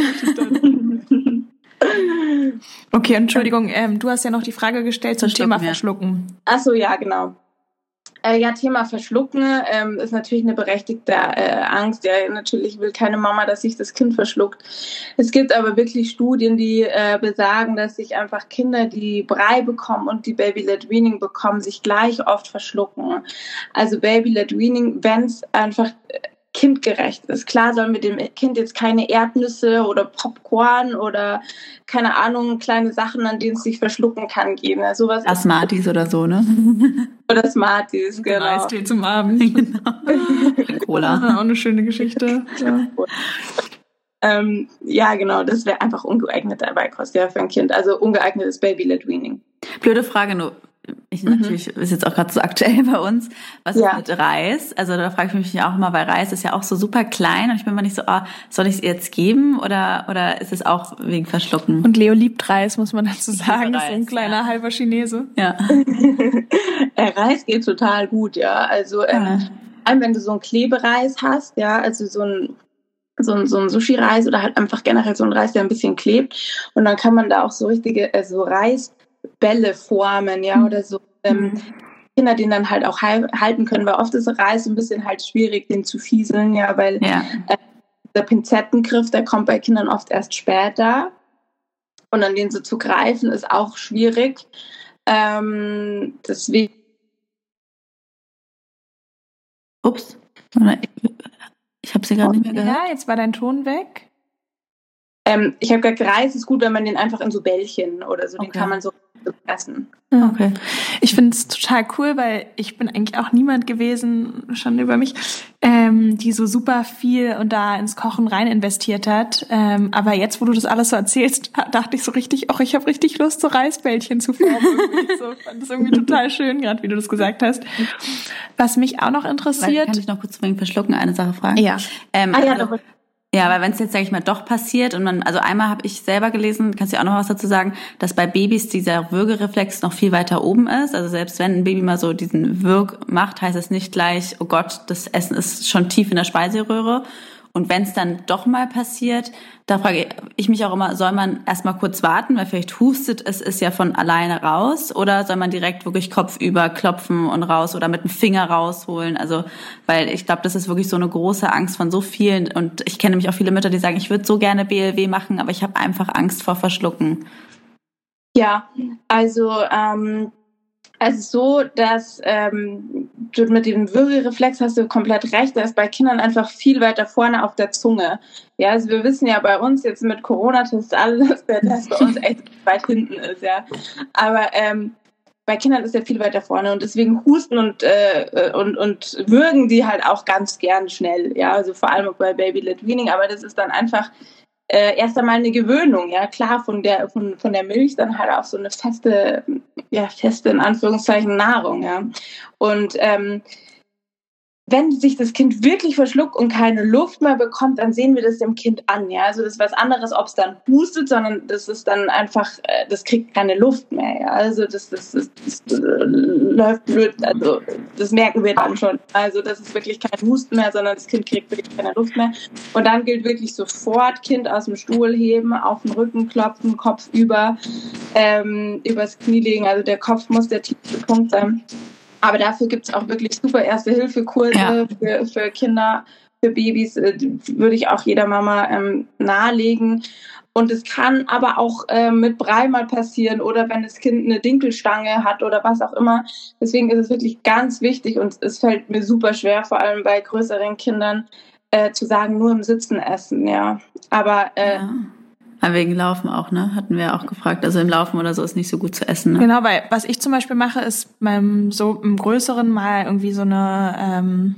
Okay, Entschuldigung, ähm, du hast ja noch die Frage gestellt zum Thema Verschlucken. Ach so, ja, genau. Äh, ja, Thema Verschlucken ähm, ist natürlich eine berechtigte äh, Angst. Ja, natürlich will keine Mama, dass sich das Kind verschluckt. Es gibt aber wirklich Studien, die äh, besagen, dass sich einfach Kinder, die Brei bekommen und die Baby-led Weaning bekommen, sich gleich oft verschlucken. Also Baby-led Weaning, wenn es einfach kindgerecht ist. Klar sollen wir dem Kind jetzt keine Erdnüsse oder Popcorn oder keine Ahnung, kleine Sachen, an denen es sich verschlucken kann, geben. Ja, sowas ja, Smarties oder so, ne? Oder Smarties, genau. Eistee zum Abend. Genau. Cola. auch eine schöne Geschichte. Ja. Ähm, ja, genau, das wäre einfach ungeeigneter Beikost ja, für ein Kind. Also ungeeignetes Baby-led Weaning. Blöde Frage nur ich mhm. natürlich ist jetzt auch gerade so aktuell bei uns. Was ja. ist mit Reis? Also da frage ich mich auch immer, weil Reis ist ja auch so super klein und ich bin mal nicht so, oh, soll ich es jetzt geben oder oder ist es auch wegen Verschlucken? Und Leo liebt Reis, muss man dazu sagen. Reis, ist so ein kleiner ja. halber Chinese. Ja. Äh, Reis geht total gut, ja. Also ähm, ja. wenn du so einen Klebereis hast, ja, also so ein so ein, so ein Sushi-Reis oder halt einfach generell so ein Reis, der ein bisschen klebt. Und dann kann man da auch so richtige, äh, so Reis Bälle formen, ja, oder so. Ähm, mhm. Kinder den dann halt auch halten können, weil oft ist Reis ein bisschen halt schwierig, den zu fieseln, ja, weil ja. Äh, der Pinzettengriff, der kommt bei Kindern oft erst später. Und an den so zu greifen, ist auch schwierig. Ähm, deswegen. Ups. Ich habe sie gar nicht mehr gehört. Ja, jetzt war dein Ton weg. Ähm, ich habe gesagt, Reis ist gut, wenn man den einfach in so Bällchen oder so, okay. den kann man so essen. Okay. Ich finde es total cool, weil ich bin eigentlich auch niemand gewesen, schon über mich, ähm, die so super viel und da ins Kochen rein investiert hat. Ähm, aber jetzt, wo du das alles so erzählst, dachte ich so richtig, auch ich habe richtig Lust, so Reisbällchen zu formen. ich so, fand das irgendwie total schön, gerade wie du das gesagt hast. Was mich auch noch interessiert. Kann ich noch kurz wegen Verschlucken eine Sache fragen? Ja. Ähm, ah, ja, also, ja, weil wenn es jetzt, sage ich mal, doch passiert und man, also einmal habe ich selber gelesen, kannst du auch noch was dazu sagen, dass bei Babys dieser Würgereflex noch viel weiter oben ist. Also selbst wenn ein Baby mal so diesen Würg macht, heißt es nicht gleich, oh Gott, das Essen ist schon tief in der Speiseröhre. Und wenn es dann doch mal passiert, da frage ich mich auch immer, soll man erstmal kurz warten, weil vielleicht hustet es ist ja von alleine raus oder soll man direkt wirklich kopfüber klopfen und raus oder mit dem Finger rausholen? Also, weil ich glaube, das ist wirklich so eine große Angst von so vielen und ich kenne nämlich auch viele Mütter, die sagen, ich würde so gerne BLW machen, aber ich habe einfach Angst vor Verschlucken. Ja, also ähm, also so, dass ähm, mit dem Würgereflex hast du komplett recht, der ist bei Kindern einfach viel weiter vorne auf der Zunge. Ja, also wir wissen ja bei uns jetzt mit Corona-Tests alle, dass der Test bei uns echt weit hinten ist, ja. Aber ähm, bei Kindern ist er viel weiter vorne und deswegen husten und, äh, und, und würgen die halt auch ganz gern schnell, ja, also vor allem bei Baby-led Weaning, aber das ist dann einfach äh, erst einmal eine Gewöhnung, ja klar, von der, von, von der Milch dann halt auch so eine feste, ja, feste in Anführungszeichen Nahrung, ja. Und ähm, wenn sich das Kind wirklich verschluckt und keine Luft mehr bekommt, dann sehen wir das dem Kind an. Ja? Also das ist was anderes, ob es dann hustet, sondern das ist dann einfach, äh, das kriegt keine Luft mehr. Ja? Also das, das, das, das, das läuft blöd. Also das merken wir dann schon. Also das ist wirklich kein Husten mehr, sondern das Kind kriegt wirklich keine Luft mehr. Und dann gilt wirklich sofort Kind aus dem Stuhl heben, auf den Rücken klopfen, Kopf über, ähm, übers Knie legen. Also der Kopf muss der tiefste Punkt sein. Aber dafür gibt es auch wirklich super Erste-Hilfe-Kurse ja. für, für Kinder, für Babys, äh, würde ich auch jeder Mama ähm, nahelegen. Und es kann aber auch äh, mit Brei mal passieren oder wenn das Kind eine Dinkelstange hat oder was auch immer. Deswegen ist es wirklich ganz wichtig und es fällt mir super schwer, vor allem bei größeren Kindern, äh, zu sagen, nur im Sitzen essen, ja. Aber äh, ja. Wegen Laufen auch, ne? Hatten wir auch gefragt. Also im Laufen oder so ist nicht so gut zu essen. Ne? Genau, weil was ich zum Beispiel mache, ist beim so im Größeren mal irgendwie so eine ähm,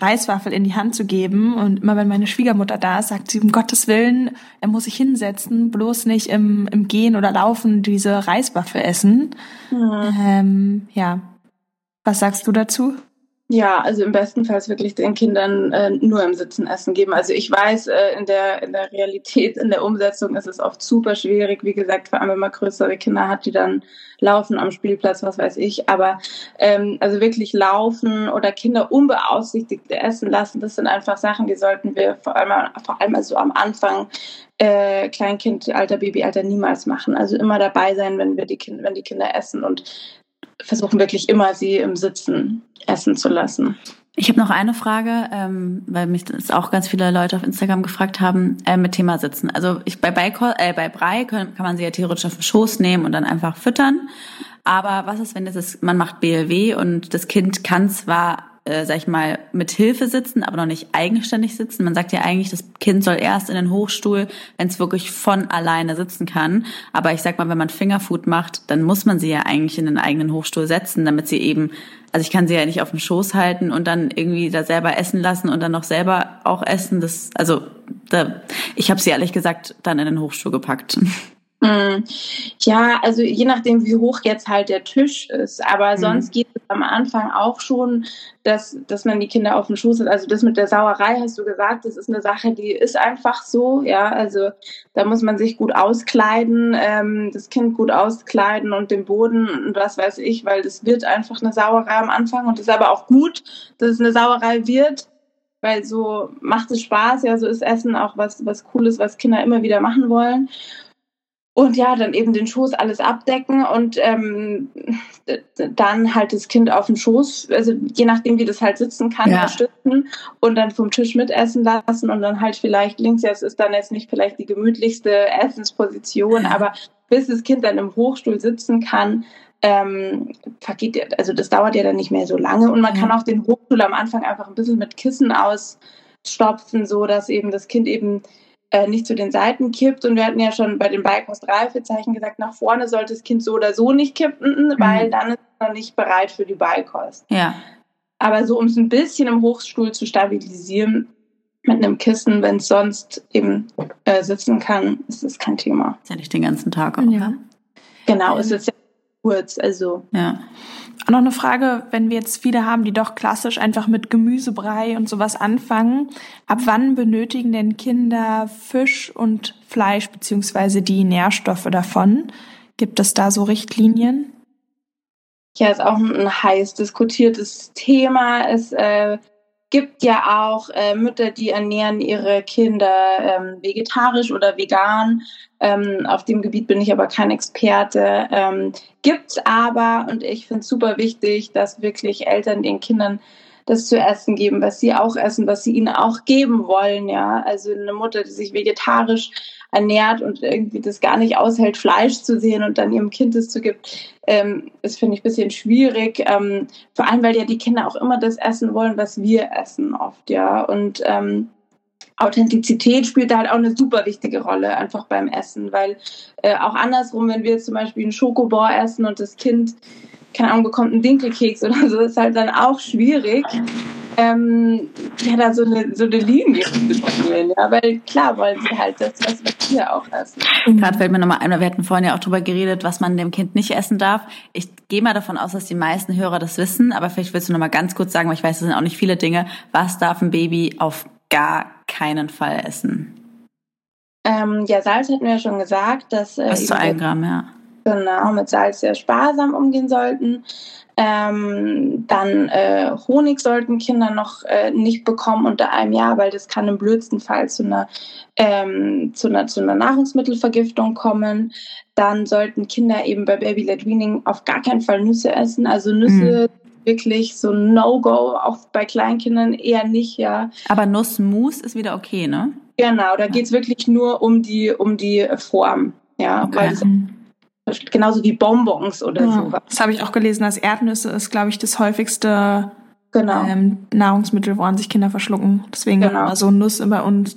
Reiswaffel in die Hand zu geben. Und immer wenn meine Schwiegermutter da ist, sagt sie, um Gottes Willen, er muss sich hinsetzen, bloß nicht im, im Gehen oder Laufen diese Reiswaffel essen. Mhm. Ähm, ja. Was sagst du dazu? Ja, also im besten Fall wirklich den Kindern äh, nur im Sitzen Essen geben. Also ich weiß, äh, in, der, in der Realität, in der Umsetzung ist es oft super schwierig. Wie gesagt, vor allem wenn man größere Kinder hat, die dann laufen am Spielplatz, was weiß ich. Aber ähm, also wirklich laufen oder Kinder unbeaufsichtigt essen lassen, das sind einfach Sachen, die sollten wir vor allem, vor allem also am Anfang äh, Kleinkind, alter Baby, alter niemals machen. Also immer dabei sein, wenn wir die Kinder, wenn die Kinder essen und versuchen wirklich immer, sie im Sitzen essen zu lassen. Ich habe noch eine Frage, ähm, weil mich das auch ganz viele Leute auf Instagram gefragt haben, äh, mit Thema Sitzen. Also ich bei, Beikol, äh, bei Brei können, kann man sie ja theoretisch auf den Schoß nehmen und dann einfach füttern. Aber was ist, wenn das ist, man macht BLW und das Kind kann zwar äh, sag ich mal, mit Hilfe sitzen, aber noch nicht eigenständig sitzen. Man sagt ja eigentlich, das Kind soll erst in den Hochstuhl, wenn es wirklich von alleine sitzen kann. Aber ich sag mal, wenn man Fingerfood macht, dann muss man sie ja eigentlich in den eigenen Hochstuhl setzen, damit sie eben, also ich kann sie ja nicht auf den Schoß halten und dann irgendwie da selber essen lassen und dann noch selber auch essen. Das, also da, ich habe sie ehrlich gesagt dann in den Hochstuhl gepackt. Hm. Ja, also je nachdem, wie hoch jetzt halt der Tisch ist. Aber mhm. sonst geht es am Anfang auch schon, dass, dass man die Kinder auf dem Schoß hat. Also das mit der Sauerei hast du gesagt, das ist eine Sache, die ist einfach so. Ja, also da muss man sich gut auskleiden, ähm, das Kind gut auskleiden und den Boden und was weiß ich, weil das wird einfach eine Sauerei am Anfang und es ist aber auch gut, dass es eine Sauerei wird. Weil so macht es Spaß, ja, so ist Essen auch was, was Cooles, was Kinder immer wieder machen wollen. Und ja, dann eben den Schoß alles abdecken und ähm, dann halt das Kind auf dem Schoß, also je nachdem, wie das halt sitzen kann, ja. unterstützen und dann vom Tisch mitessen lassen und dann halt vielleicht links, jetzt ist dann jetzt nicht vielleicht die gemütlichste Essensposition, ja. aber bis das Kind dann im Hochstuhl sitzen kann, ähm, vergeht, also das dauert ja dann nicht mehr so lange und man ja. kann auch den Hochstuhl am Anfang einfach ein bisschen mit Kissen ausstopfen, so dass eben das Kind eben äh, nicht zu den Seiten kippt. Und wir hatten ja schon bei den Beikost-Reifezeichen gesagt, nach vorne sollte das Kind so oder so nicht kippen, mhm. weil dann ist es noch nicht bereit für die Beikost. Ja. Aber so, um es ein bisschen im Hochstuhl zu stabilisieren, mit einem Kissen, wenn es sonst eben äh, sitzen kann, ist das kein Thema. Ist ja nicht den ganzen Tag auch. Ja. Genau, ähm. es ist ja kurz, also. Ja. Noch eine Frage, wenn wir jetzt viele haben, die doch klassisch einfach mit Gemüsebrei und sowas anfangen. Ab wann benötigen denn Kinder Fisch und Fleisch beziehungsweise die Nährstoffe davon? Gibt es da so Richtlinien? Ja, ist auch ein heiß diskutiertes Thema. Es äh, gibt ja auch äh, Mütter, die ernähren ihre Kinder ähm, vegetarisch oder vegan. Ähm, auf dem Gebiet bin ich aber kein Experte. Ähm, gibt's aber, und ich finde es super wichtig, dass wirklich Eltern den Kindern das zu essen geben, was sie auch essen, was sie ihnen auch geben wollen. Ja, also eine Mutter, die sich vegetarisch ernährt und irgendwie das gar nicht aushält, Fleisch zu sehen und dann ihrem Kind es zu gibt, ähm, ist, finde ich, ein bisschen schwierig. Ähm, vor allem, weil ja die Kinder auch immer das essen wollen, was wir essen oft, ja. Und ähm, Authentizität spielt da halt auch eine super wichtige Rolle, einfach beim Essen, weil äh, auch andersrum, wenn wir zum Beispiel einen Schokobor essen und das Kind, keine Ahnung, bekommt einen Dinkelkeks oder so, ist halt dann auch schwierig ähm, ja, da so eine, so eine Linie spielen. Ja, weil klar wollen sie halt das, was wir hier auch essen. Gerade fällt mir nochmal ein, wir hatten vorhin ja auch drüber geredet, was man dem Kind nicht essen darf. Ich gehe mal davon aus, dass die meisten Hörer das wissen, aber vielleicht willst du nochmal ganz kurz sagen, weil ich weiß, das sind auch nicht viele Dinge. Was darf ein Baby auf gar keinen Fall essen? Ähm, ja, Salz hatten wir ja schon gesagt, dass äh, Was zu ein Gramm, ja. Genau, mit Salz sehr sparsam umgehen sollten. Ähm, dann äh, Honig sollten Kinder noch äh, nicht bekommen unter einem Jahr, weil das kann im blödsten Fall zu einer, ähm, zu einer, zu einer Nahrungsmittelvergiftung kommen. Dann sollten Kinder eben bei Baby-led Weaning auf gar keinen Fall Nüsse essen. Also Nüsse mhm. wirklich so No-Go, auch bei Kleinkindern eher nicht, ja. Aber Nussmus ist wieder okay, ne? Genau, da ja. geht es wirklich nur um die, um die Form, ja, okay. weil genauso wie Bonbons oder ja, sowas. Das habe ich auch gelesen, dass Erdnüsse ist, glaube ich, das häufigste genau. ähm, Nahrungsmittel, woran sich Kinder verschlucken. Deswegen genau. immer so Nuss immer und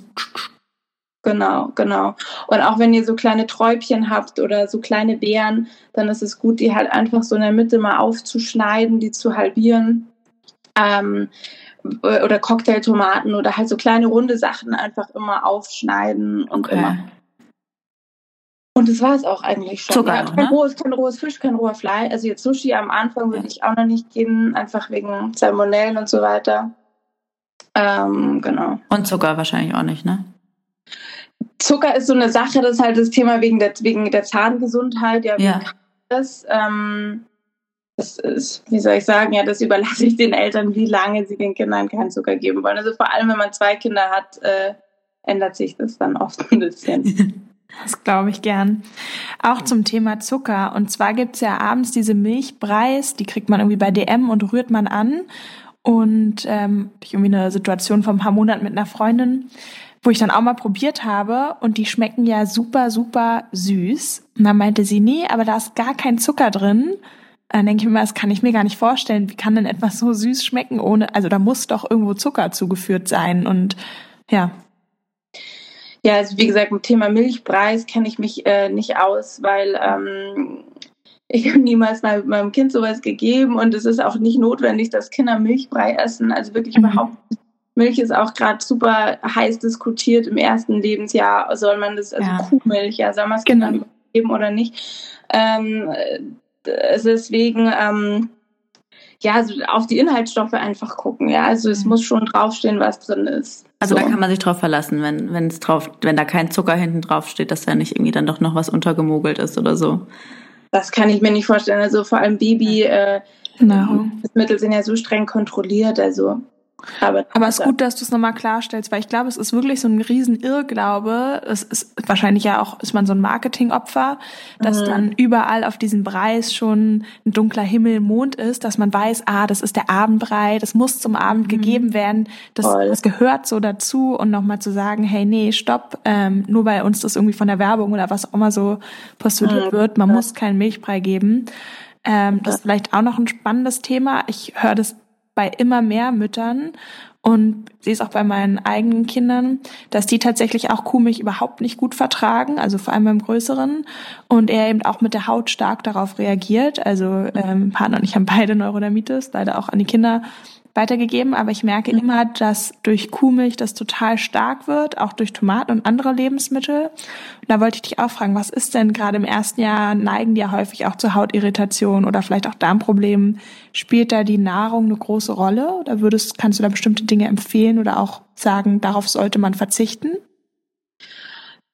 Genau, genau. Und auch wenn ihr so kleine Träubchen habt oder so kleine Beeren, dann ist es gut, die halt einfach so in der Mitte mal aufzuschneiden, die zu halbieren. Ähm, oder Cocktailtomaten oder halt so kleine runde Sachen einfach immer aufschneiden und okay. immer. Und das war es auch eigentlich schon. Zucker, ja, kein, ne? rohes, kein rohes Fisch, kein roher Fleisch. Also jetzt Sushi am Anfang würde ich auch noch nicht gehen, einfach wegen Salmonellen und so weiter. Ähm, genau. Und Zucker wahrscheinlich auch nicht, ne? Zucker ist so eine Sache, das ist halt das Thema wegen der, wegen der Zahngesundheit, ja, ja. Das, ähm, das ist, wie soll ich sagen, ja, das überlasse ich den Eltern, wie lange sie den Kindern keinen Zucker geben wollen. Also vor allem, wenn man zwei Kinder hat, äh, ändert sich das dann oft ein bisschen. Das glaube ich gern. Auch zum Thema Zucker. Und zwar gibt's ja abends diese Milchbreis, die kriegt man irgendwie bei DM und rührt man an. Und ähm, ich irgendwie eine Situation vor ein paar Monaten mit einer Freundin, wo ich dann auch mal probiert habe und die schmecken ja super, super süß. Und dann meinte sie, nee, aber da ist gar kein Zucker drin. Dann denke ich mir, das kann ich mir gar nicht vorstellen. Wie kann denn etwas so süß schmecken ohne, also da muss doch irgendwo Zucker zugeführt sein und ja. Ja, also wie gesagt, mit Thema Milchpreis kenne ich mich äh, nicht aus, weil ähm, ich habe niemals mal meinem Kind sowas gegeben und es ist auch nicht notwendig, dass Kinder Milchbrei essen. Also wirklich mhm. überhaupt Milch ist auch gerade super heiß diskutiert im ersten Lebensjahr. Soll man das, also ja. Kuhmilch, ja, soll man es genau. Kindern geben oder nicht? Ähm, deswegen, ähm, ja, also auf die Inhaltsstoffe einfach gucken. Ja, also es mhm. muss schon draufstehen, was drin ist. Also so. da kann man sich drauf verlassen, wenn wenn es drauf, wenn da kein Zucker hinten drauf steht, dass da nicht irgendwie dann doch noch was untergemogelt ist oder so. Das kann ich mir nicht vorstellen. Also vor allem Baby. Äh, Genau. Mittel sind ja so streng kontrolliert, also aber, Aber es ist gut, dass du es nochmal klarstellst, weil ich glaube, es ist wirklich so ein riesen Irrglaube. Es ist wahrscheinlich ja auch, ist man so ein Marketingopfer, dass mhm. dann überall auf diesem Preis schon ein dunkler Himmel, Mond ist, dass man weiß, ah, das ist der Abendbrei, das muss zum Abend mhm. gegeben werden, das, das gehört so dazu und nochmal zu sagen, hey, nee, stopp, ähm, nur weil uns das irgendwie von der Werbung oder was auch immer so postuliert mhm. wird, man muss keinen Milchbrei geben. Ähm, das ist vielleicht auch noch ein spannendes Thema. Ich höre das bei immer mehr Müttern und sehe es auch bei meinen eigenen Kindern, dass die tatsächlich auch Kuhmilch überhaupt nicht gut vertragen, also vor allem beim Größeren. Und er eben auch mit der Haut stark darauf reagiert. Also ähm, Partner und ich haben beide Neurodermitis, leider auch an die Kinder weitergegeben, aber ich merke mhm. immer, dass durch Kuhmilch das total stark wird, auch durch Tomaten und andere Lebensmittel. Und da wollte ich dich auch fragen, was ist denn gerade im ersten Jahr, neigen die ja häufig auch zu Hautirritation oder vielleicht auch Darmproblemen? Spielt da die Nahrung eine große Rolle oder würdest, kannst du da bestimmte Dinge empfehlen oder auch sagen, darauf sollte man verzichten?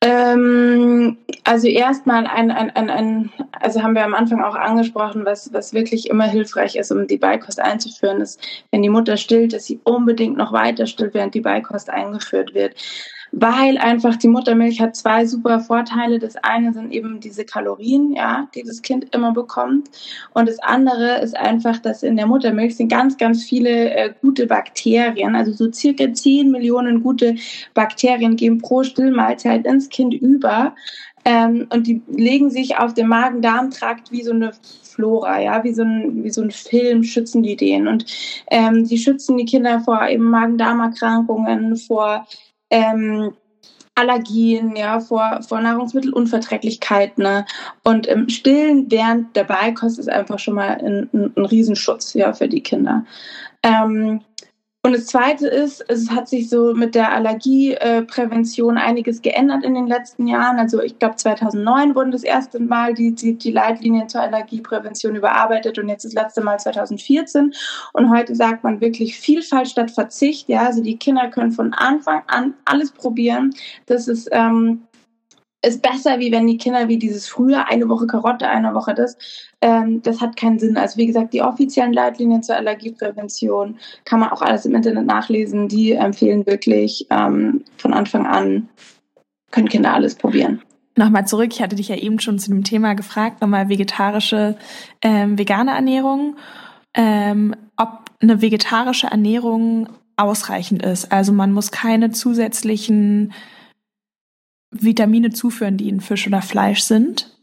Ähm, also erstmal ein, ein, ein, ein, also haben wir am Anfang auch angesprochen, was, was wirklich immer hilfreich ist, um die Beikost einzuführen, ist, wenn die Mutter stillt, dass sie unbedingt noch weiter stillt, während die Beikost eingeführt wird weil einfach die Muttermilch hat zwei super Vorteile. Das eine sind eben diese Kalorien, ja, die das Kind immer bekommt. Und das andere ist einfach, dass in der Muttermilch sind ganz, ganz viele äh, gute Bakterien. Also so circa 10 Millionen gute Bakterien gehen pro Stillmahlzeit ins Kind über. Ähm, und die legen sich auf den Magen-Darm-Trakt wie so eine Flora, ja, wie so ein, wie so ein Film schützen die den. Und ähm, die schützen die Kinder vor eben Magen-Darm-Erkrankungen, vor ähm, Allergien, ja, vor, vor Nahrungsmittelunverträglichkeiten. Ne? Und im Stillen während der Beikost ist einfach schon mal ein, ein, ein Riesenschutz ja, für die Kinder. Ähm, und das Zweite ist, es hat sich so mit der Allergieprävention einiges geändert in den letzten Jahren. Also ich glaube 2009 wurden das erste Mal die, die, die Leitlinien zur Allergieprävention überarbeitet und jetzt das letzte Mal 2014. Und heute sagt man wirklich Vielfalt statt Verzicht. Ja, also die Kinder können von Anfang an alles probieren. Das ist ähm, ist besser, wie wenn die Kinder wie dieses früher eine Woche Karotte, eine Woche das. Ähm, das hat keinen Sinn. Also wie gesagt, die offiziellen Leitlinien zur Allergieprävention kann man auch alles im Internet nachlesen. Die empfehlen wirklich ähm, von Anfang an, können Kinder alles probieren. Nochmal zurück, ich hatte dich ja eben schon zu dem Thema gefragt, nochmal vegetarische, ähm, vegane Ernährung. Ähm, ob eine vegetarische Ernährung ausreichend ist. Also man muss keine zusätzlichen Vitamine zuführen, die in Fisch oder Fleisch sind?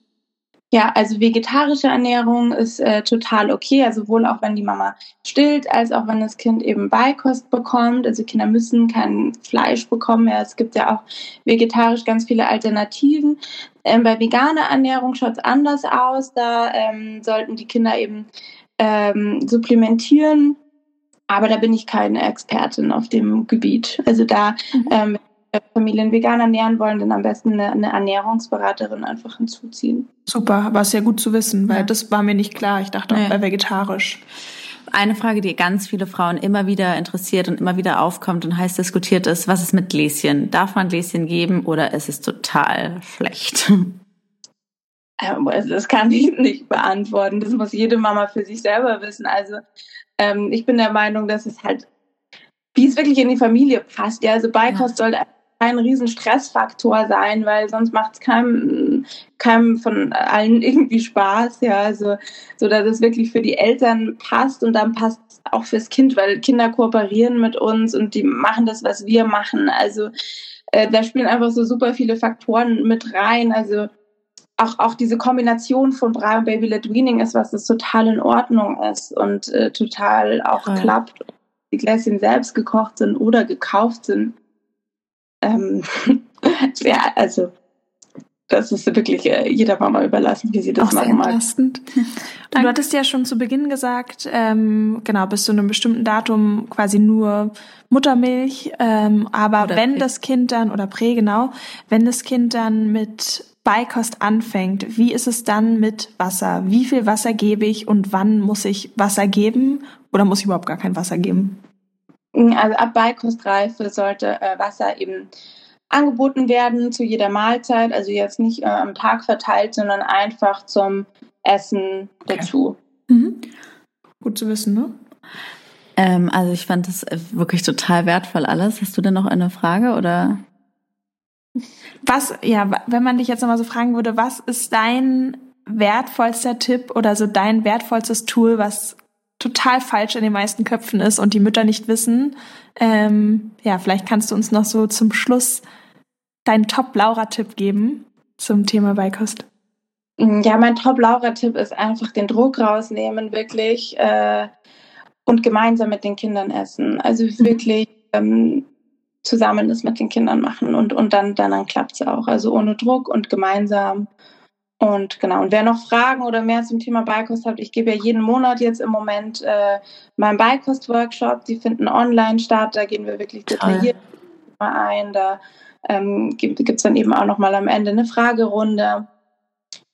Ja, also vegetarische Ernährung ist äh, total okay, also sowohl auch wenn die Mama stillt, als auch wenn das Kind eben Beikost bekommt. Also Kinder müssen kein Fleisch bekommen. Ja, es gibt ja auch vegetarisch ganz viele Alternativen. Ähm, bei veganer Ernährung schaut es anders aus. Da ähm, sollten die Kinder eben ähm, supplementieren aber da bin ich keine Expertin auf dem Gebiet. Also da, mhm. ähm, Familien vegan ernähren wollen, dann am besten eine, eine, Ernährungsberaterin einfach hinzuziehen. Super, ist ja gut zu wissen, weil ja. das war mir nicht klar. Ich dachte auch ja. bei vegetarisch. Eine Frage, die ganz viele Frauen immer wieder interessiert und immer wieder aufkommt und heiß diskutiert ist, was ist mit Gläschen? Darf man Gläschen geben oder ist es total schlecht? Das kann ich nicht beantworten. Das muss jede Mama für sich selber wissen. Also ähm, ich bin der Meinung, dass es halt, wie es wirklich in die Familie passt. Ja, also Beikost ja. soll kein riesen Stressfaktor sein, weil sonst macht es keinem, keinem von allen irgendwie Spaß, ja, also so dass es wirklich für die Eltern passt und dann passt es auch fürs Kind, weil Kinder kooperieren mit uns und die machen das, was wir machen. Also äh, da spielen einfach so super viele Faktoren mit rein. Also auch, auch diese Kombination von Brei und Baby Led Weaning ist was, das total in Ordnung ist und äh, total auch ja. klappt. Die Gläschen selbst gekocht sind oder gekauft sind ähm, ja, also das ist wirklich äh, jeder Mama überlassen, wie sie das Auch machen mag. Du hattest ja schon zu Beginn gesagt, ähm, genau, bis zu einem bestimmten Datum quasi nur Muttermilch, ähm, aber oder wenn Prä. das Kind dann, oder Prä, genau, wenn das Kind dann mit Beikost anfängt, wie ist es dann mit Wasser? Wie viel Wasser gebe ich und wann muss ich Wasser geben oder muss ich überhaupt gar kein Wasser geben? Also ab Beikostreife sollte äh, Wasser eben angeboten werden zu jeder Mahlzeit, also jetzt nicht äh, am Tag verteilt, sondern einfach zum Essen okay. dazu. Mhm. Gut zu wissen, ne? Ähm, also ich fand das äh, wirklich total wertvoll alles. Hast du denn noch eine Frage oder? Was, ja, wenn man dich jetzt nochmal so fragen würde, was ist dein wertvollster Tipp oder so dein wertvollstes Tool, was total falsch in den meisten Köpfen ist und die Mütter nicht wissen. Ähm, ja, vielleicht kannst du uns noch so zum Schluss deinen Top-Laura-Tipp geben zum Thema Beikost. Ja, mein Top-Laura-Tipp ist einfach den Druck rausnehmen, wirklich äh, und gemeinsam mit den Kindern essen. Also mhm. wirklich ähm, zusammen das mit den Kindern machen und, und dann, dann, dann klappt es auch. Also ohne Druck und gemeinsam und genau, und wer noch Fragen oder mehr zum Thema Beikost hat, ich gebe ja jeden Monat jetzt im Moment äh, meinen Beikost-Workshop. Die finden online statt, da gehen wir wirklich detailliert ein. Da ähm, gibt es dann eben auch nochmal am Ende eine Fragerunde.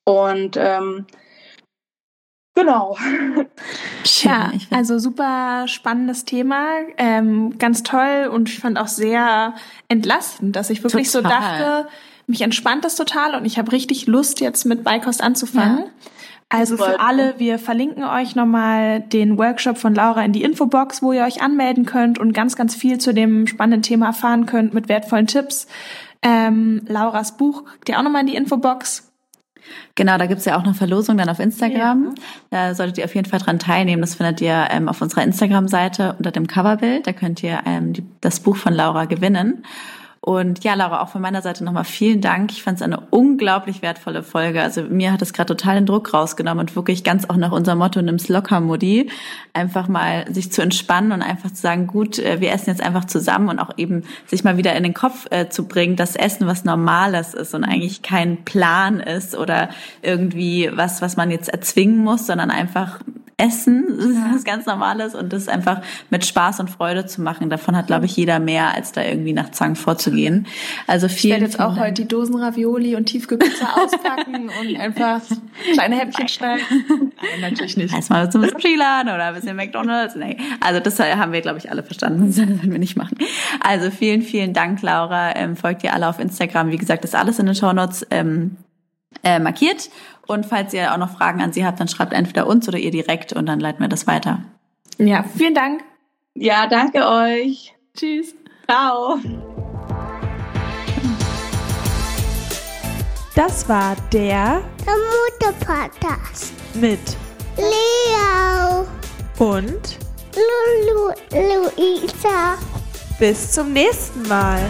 Und ähm, Genau. Ja, also super spannendes Thema, ähm, ganz toll und ich fand auch sehr entlastend, dass ich wirklich Total. so dachte, mich entspannt das total und ich habe richtig Lust, jetzt mit Beikost anzufangen. Ja. Also für alle, wir verlinken euch nochmal den Workshop von Laura in die Infobox, wo ihr euch anmelden könnt und ganz, ganz viel zu dem spannenden Thema erfahren könnt mit wertvollen Tipps. Ähm, Lauras Buch, der auch nochmal in die Infobox. Genau, da gibt's ja auch eine Verlosung dann auf Instagram. Ja. Da solltet ihr auf jeden Fall dran teilnehmen. Das findet ihr ähm, auf unserer Instagram-Seite unter dem Coverbild. Da könnt ihr ähm, die, das Buch von Laura gewinnen. Und ja, Laura, auch von meiner Seite nochmal vielen Dank. Ich fand es eine unglaublich wertvolle Folge. Also mir hat es gerade total den Druck rausgenommen und wirklich ganz auch nach unserem Motto, nimm's locker, Mutti. Einfach mal sich zu entspannen und einfach zu sagen, gut, äh, wir essen jetzt einfach zusammen und auch eben sich mal wieder in den Kopf äh, zu bringen, dass Essen was Normales ist und eigentlich kein Plan ist oder irgendwie was, was man jetzt erzwingen muss, sondern einfach Essen, was ganz Normales und das einfach mit Spaß und Freude zu machen. Davon hat, glaube ich, jeder mehr, als da irgendwie nach Zwang vorzugehen. Also viel. Ich werde jetzt auch heute die Dosen Ravioli und Tiefkühlpizza auspacken und einfach kleine Häppchen schneiden. Nein, natürlich nicht. Erstmal zum Sushi-Laden oder ein bisschen McDonalds. Nee. Also das haben wir, glaube ich, alle verstanden. Das werden wir nicht machen. Also vielen, vielen Dank, Laura. Ähm, folgt ihr alle auf Instagram. Wie gesagt, ist alles in den Shownotes ähm, äh, markiert. Und falls ihr auch noch Fragen an sie habt, dann schreibt entweder uns oder ihr direkt und dann leiten wir das weiter. Ja, vielen Dank. Ja, danke euch. Tschüss. Ciao. Das war der, der Mutter-Podcast mit Leo und Lulu Luisa. Bis zum nächsten Mal.